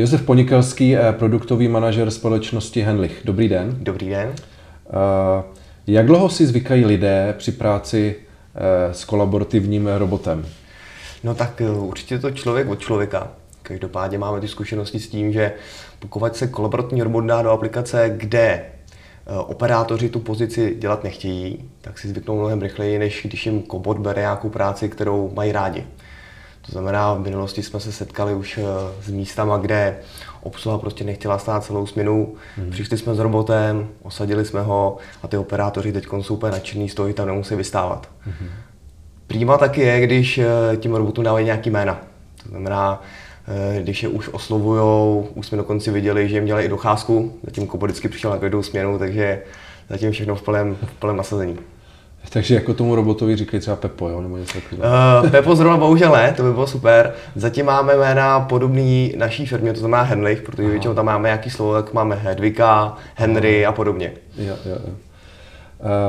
Josef Ponikelský, eh, produktový manažer společnosti Henlich. Dobrý den. Dobrý den. Uh, jak dlouho si zvykají lidé při práci uh, s kolaborativním robotem? No tak určitě to člověk od člověka. Každopádně máme ty zkušenosti s tím, že pokud se kolaborativní robot dá do aplikace, kde operátoři tu pozici dělat nechtějí, tak si zvyknou mnohem rychleji, než když jim kobot bere nějakou práci, kterou mají rádi. To znamená, v minulosti jsme se setkali už eh, s místama, kde obsluha prostě nechtěla stát celou směnu. Hmm. Přišli jsme s robotem, osadili jsme ho a ty operátoři teď jsou úplně nadšený z toho, že tam nemusí vystávat. Hmm. Prýma taky je, když eh, tím robotům dávají nějaký jména. To znamená, eh, když je už oslovujou, už jsme dokonce viděli, že jim dělají i docházku, zatím Kobo vždycky přišel na každou směnu, takže zatím všechno v plném, v plném nasazení. Takže jako tomu robotovi říkají třeba Pepo, jo? nebo něco takového. Uh, Pepo zrovna bohužel ne, to by bylo super. Zatím máme jména podobný naší firmě, to znamená Henlich, protože Aha. většinou tam máme nějaký slovo, tak máme Hedvika, Henry Aha. a podobně. Jo, jo, jo.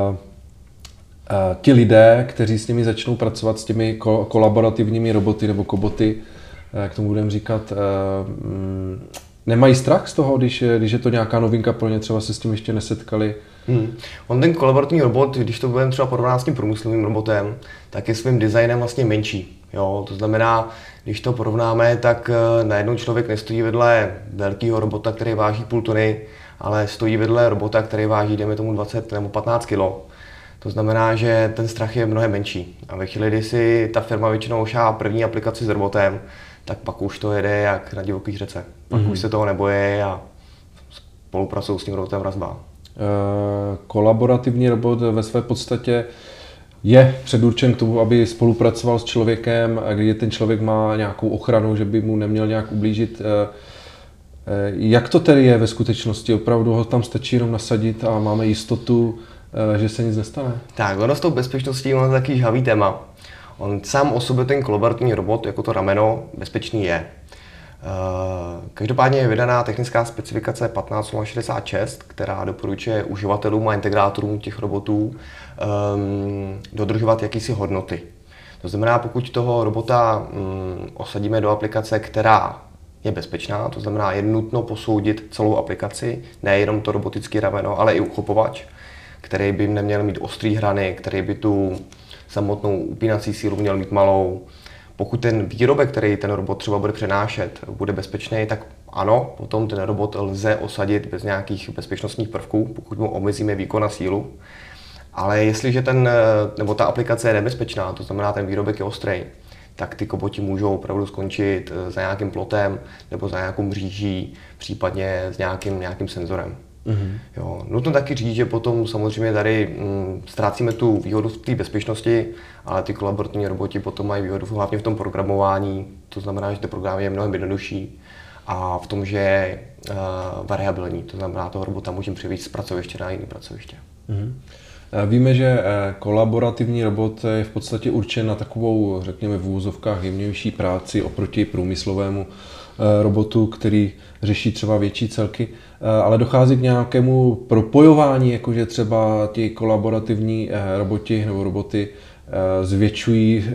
Uh, uh, ti lidé, kteří s nimi začnou pracovat, s těmi ko- kolaborativními roboty nebo koboty, jak tomu budeme říkat, uh, um, nemají strach z toho, když je, když je to nějaká novinka pro ně, třeba se s tím ještě nesetkali, Hmm. On ten kolaborativní robot, když to budeme třeba porovnat s tím průmyslovým robotem, tak je svým designem vlastně menší. Jo? To znamená, když to porovnáme, tak eh, najednou člověk nestojí vedle velkého robota, který váží půl tuny, ale stojí vedle robota, který váží, dejme tomu 20 nebo 15 kg. To znamená, že ten strach je mnohem menší. A ve chvíli, kdy si ta firma většinou šá první aplikaci s robotem, tak pak už to jede jak na divokých řece. Pak mm-hmm. už se toho neboje a spolupracují s tím robotem razba. Eh, kolaborativní robot ve své podstatě je předurčen k tomu, aby spolupracoval s člověkem, kdy ten člověk má nějakou ochranu, že by mu neměl nějak ublížit. Eh, eh, jak to tedy je ve skutečnosti? Opravdu ho tam stačí jenom nasadit a máme jistotu, že se nic nestane? Tak, ono s tou bezpečností je taky žhavý téma. On sám o sobě ten kolaborativní robot, jako to rameno, bezpečný je. Eh, každopádně je vydaná technická specifikace 15066, která doporučuje uživatelům a integrátorům těch robotů um, dodržovat jakýsi hodnoty. To znamená, pokud toho robota um, osadíme do aplikace, která je bezpečná, to znamená, je nutno posoudit celou aplikaci, nejenom to robotické rameno, ale i uchopovač, který by neměl mít ostrý hrany, který by tu samotnou upínací sílu měl mít malou, pokud ten výrobek, který ten robot třeba bude přenášet, bude bezpečný, tak ano, potom ten robot lze osadit bez nějakých bezpečnostních prvků, pokud mu omezíme výkon a sílu. Ale jestliže ten, nebo ta aplikace je nebezpečná, to znamená, ten výrobek je ostrý, tak ty koboti můžou opravdu skončit eh, za nějakým plotem nebo za nějakou mříží, případně s nějakým, nějakým senzorem. Mm-hmm. Jo. Nutno taky říct, že potom samozřejmě tady mm, ztrácíme tu výhodu v té bezpečnosti, ale ty kolaborativní roboti potom mají výhodu hlavně v tom programování, to znamená, že to program je mnohem jednodušší a v tom, že je uh, variabilní, to znamená, toho robota můžeme přivést z pracoviště na jiné pracoviště. Mm-hmm. Víme, že eh, kolaborativní robot je v podstatě určen na takovou, řekněme, v úzovkách jemnější práci oproti průmyslovému Eh, robotu, který řeší třeba větší celky, eh, ale dochází k nějakému propojování, jakože třeba ti kolaborativní eh, roboti nebo roboty zvětšují,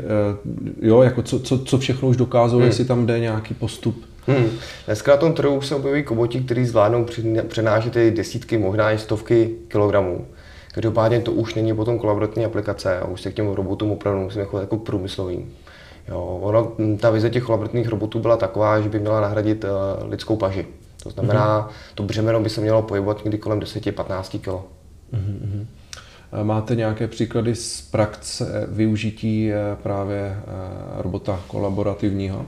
jo, jako co, co, co všechno už dokázalo, hmm. jestli tam jde nějaký postup. Hmm. Dneska na tom trhu už se objeví koboti, kteří zvládnou přenášet i desítky, možná i stovky kilogramů. Každopádně to už není potom kolaborativní aplikace a už se k těm robotům opravdu musíme chovat jako průmyslovým. Jo, ono, ta vize těch kolaborativních robotů byla taková, že by měla nahradit uh, lidskou paži. To znamená, mm-hmm. to břemeno by se mělo pohybovat někdy kolem 10-15 kg. Mm-hmm. Máte nějaké příklady z praxe využití eh, právě eh, robota kolaborativního?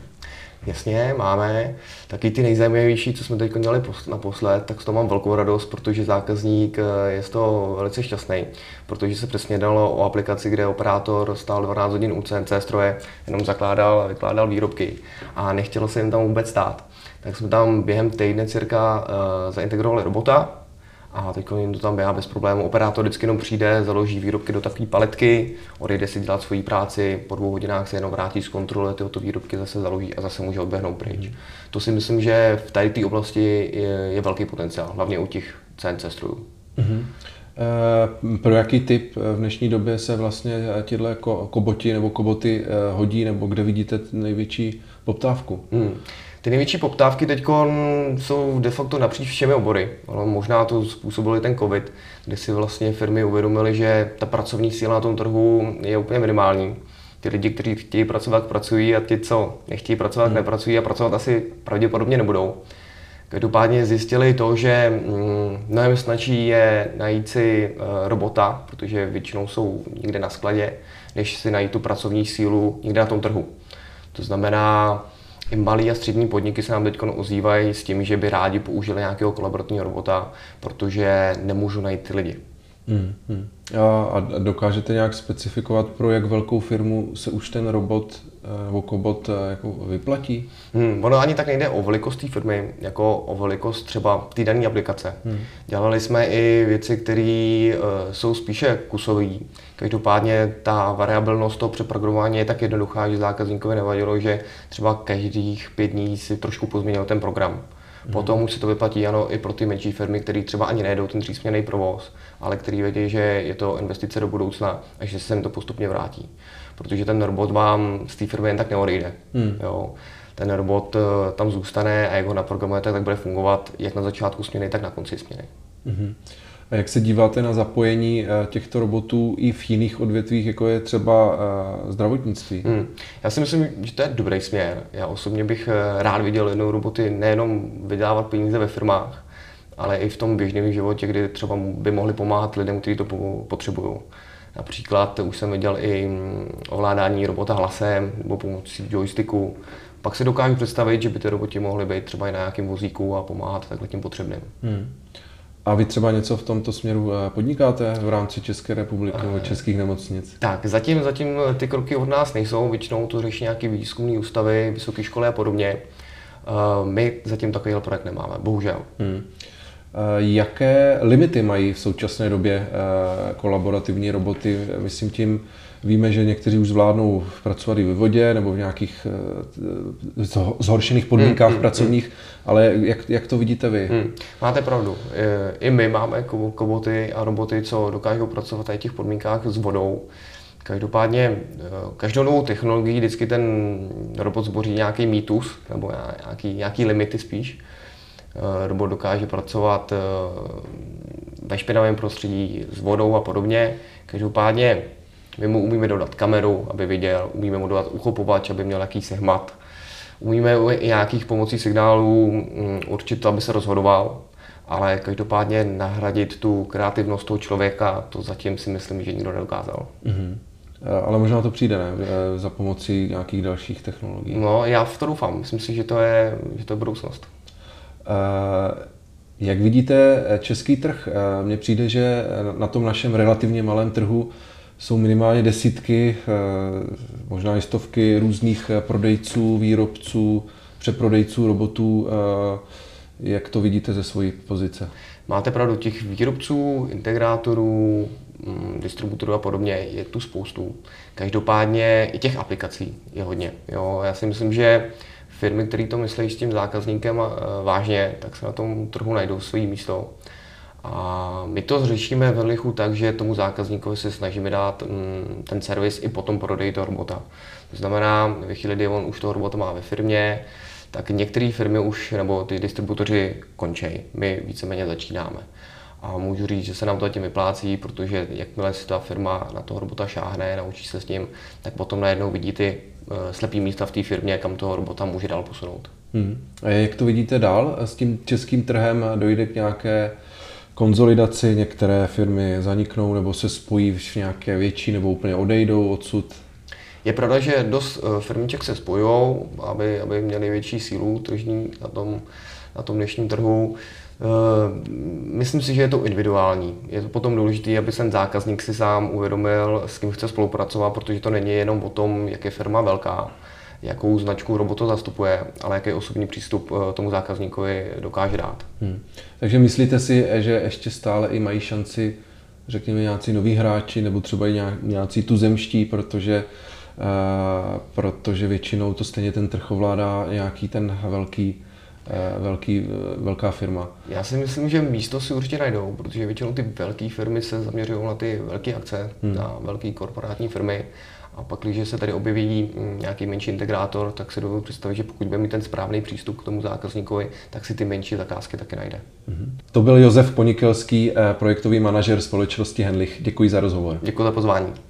Jasně, máme. Taky ty nejzajímavější, co jsme teď dělali naposled, tak z toho mám velkou radost, protože zákazník eh, je z toho velice šťastný, protože se přesně dalo o aplikaci, kde operátor stál 12 hodin u CNC stroje, jenom zakládal a vykládal výrobky a nechtělo se jim tam vůbec stát. Tak jsme tam během týdne cirka uh, zaintegrovali robota, a teď jim to tam běhá bez problémů. Operátor vždycky jenom přijde, založí výrobky do takové paletky, odejde si dělat svoji práci, po dvou hodinách se jenom vrátí z kontroly, tyto výrobky zase založí a zase může odběhnout pryč. Mm. To si myslím, že v tady té oblasti je, je velký potenciál, hlavně u těch CNC strojů. Mm-hmm. Pro jaký typ v dnešní době se vlastně tyhle koboti nebo koboty eh, hodí, nebo kde vidíte největší poptávku? Hmm. Ty největší poptávky teď jsou de facto napříč všemi obory. Ale možná to způsobil ten COVID, kdy si vlastně firmy uvědomily, že ta pracovní síla na tom trhu je úplně minimální. Ty lidi, kteří chtějí pracovat, pracují a ti, co nechtějí pracovat, hmm. nepracují a pracovat asi pravděpodobně nebudou. Každopádně zjistili to, že mm, mnohem snaží je najít si eh, robota, protože většinou jsou někde na skladě, než si najít tu pracovní sílu někde na tom trhu. To znamená, i malí a střední podniky se nám teď ozývají s tím, že by rádi použili nějakého kolaborativního robota, protože nemůžu najít ty lidi. Hmm, hmm. A dokážete nějak specifikovat, pro jak velkou firmu se už ten robot eh, nebo kobot eh, jako vyplatí? Hmm, ono ani tak nejde o velikost té firmy, jako o velikost třeba té dané aplikace. Hmm. Dělali jsme i věci, které uh, jsou spíše kusové. Každopádně ta variabilnost toho přeprogramování je tak jednoduchá, že zákazníkovi nevadilo, že třeba každých pět dní si trošku pozměnil ten program. Hmm. Potom už se to vyplatí ano i pro ty menší firmy, které třeba ani nejdou ten třísměný provoz, ale který vědí, že je to investice do budoucna a že se jim to postupně vrátí. Protože ten robot vám z té firmy jen tak neodejde. Hmm. Jo. Ten robot eh, tam zůstane a jak ho naprogramujete, tak bude fungovat jak na začátku směny, tak na konci směny. Hmm. A jak se díváte na zapojení eh, těchto robotů i v jiných odvětvích, jako je třeba eh, zdravotnictví? Hmm. Já si myslím, že to je dobrý směr. Já osobně bych rád viděl jednou roboty nejenom vydávat peníze ve firmách, ale i v tom běžném životě, kdy třeba by mohli pomáhat lidem, kteří to potřebují. Například už jsem viděl i mm, ovládání robota hlasem nebo pomocí joysticku. Pak si dokážu představit, že by ty roboti mohly být třeba i na nějakém vozíku a pomáhat takhle tím potřebným. Hmm. A vy třeba něco v tomto směru eh, podnikáte v rámci České republiky nebo českých nemocnic? Tak, zatím, zatím ty kroky od nás nejsou, většinou to řeší nějaké výzkumné ústavy, vysoké školy a podobně. Eh, my zatím takovýhle projekt nemáme, bohužel. Hmm. Eh, jaké limity mají v současné době eh, kolaborativní roboty? Myslím tím, víme, že někteří už zvládnou pracovat i ve vodě nebo v nějakých eh, zhoršených podmínkách hmm, hmm, pracovních, hmm. ale jak, jak to vidíte vy? Hmm. Máte pravdu. I my máme koboty a roboty, co dokážou pracovat v těch podmínkách s vodou. Každopádně každou novou technologií vždycky ten robot zboří nějaký mýtus, nebo nějaký, nějaký limity spíš. Eh, robot dokáže pracovat eh, ve špinavém prostředí s vodou a podobně. Každopádně my mu umíme dodat kameru, aby viděl, umíme mu dodat uchopovač, aby měl jakýsi hmat. Umíme i nějakých pomocí signálů mm, určit to, aby se rozhodoval, ale každopádně nahradit tu kreativnost toho člověka, to zatím si myslím, že nikdo nedokázal. Mm-hmm. Ale možná to přijde, ne? Za pomocí nějakých dalších technologií. No, já v to doufám. Myslím si, že to je, že to je budoucnost. Eh, jak vidíte eh, český trh? Eh, mně přijde, že na tom našem relativně malém trhu jsou minimálně desítky, možná i stovky různých prodejců, výrobců, přeprodejců robotů. Jak to vidíte ze své pozice? Máte pravdu, těch výrobců, integrátorů, mm, distributorů a podobně je tu spoustu. Každopádně i těch aplikací je hodně. Jo, já si myslím, že firmy, které to myslí s tím zákazníkem vážně, tak se na tom trhu najdou své místo. A my to řešíme ve lichu tak, že tomu zákazníkovi se snažíme dát mm, ten servis i potom prodej toho robota. To znamená, ve chvíli, kdy on už toho robota má ve firmě, tak některé firmy už, nebo ty distributoři končí. My víceméně začínáme. A můžu říct, že se nám to zatím vyplácí, protože jakmile si ta firma na toho robota šáhne, naučí se s ním, tak potom najednou vidí ty slepý místa v té firmě, kam toho robota může dál posunout. Hmm. A jak to vidíte dál s tím českým trhem? Dojde k nějaké konzolidaci, některé firmy zaniknou nebo se spojí v nějaké větší nebo úplně odejdou odsud? Je pravda, že dost eh, firmiček se spojují, aby, aby měli větší sílu tržní na tom, na tom dnešním trhu. Eh, myslím si, že je to individuální. Je to potom důležité, aby ten zákazník si sám uvědomil, s kým chce spolupracovat, protože to není jenom o tom, jak je firma velká, jakou značku robotu zastupuje, ale jaký osobní přístup eh, tomu zákazníkovi dokáže dát. Hmm. Takže myslíte si, že ještě stále i mají šanci, řekněme, nějací noví hráči nebo třeba i nějací tuzemští, protože Uh, protože většinou to stejně ten trh ovládá nějaký ten velký Eh, velký, eh, velká firma. Já si myslím, že místo si určitě najdou, protože většinou ty velké firmy se zaměřují na ty velké akce, hmm. na velké korporátní firmy A pak, když se tady objeví mm, nějaký menší integrátor, tak si dovedu představit, že pokud bude mít ten správný přístup k tomu zákazníkovi, tak si ty menší zakázky taky najde. Mhm. To byl Josef Ponikelský, eh, projektový manažer společnosti Henlich. Děkuji za rozhovor. Děkuji za pozvání.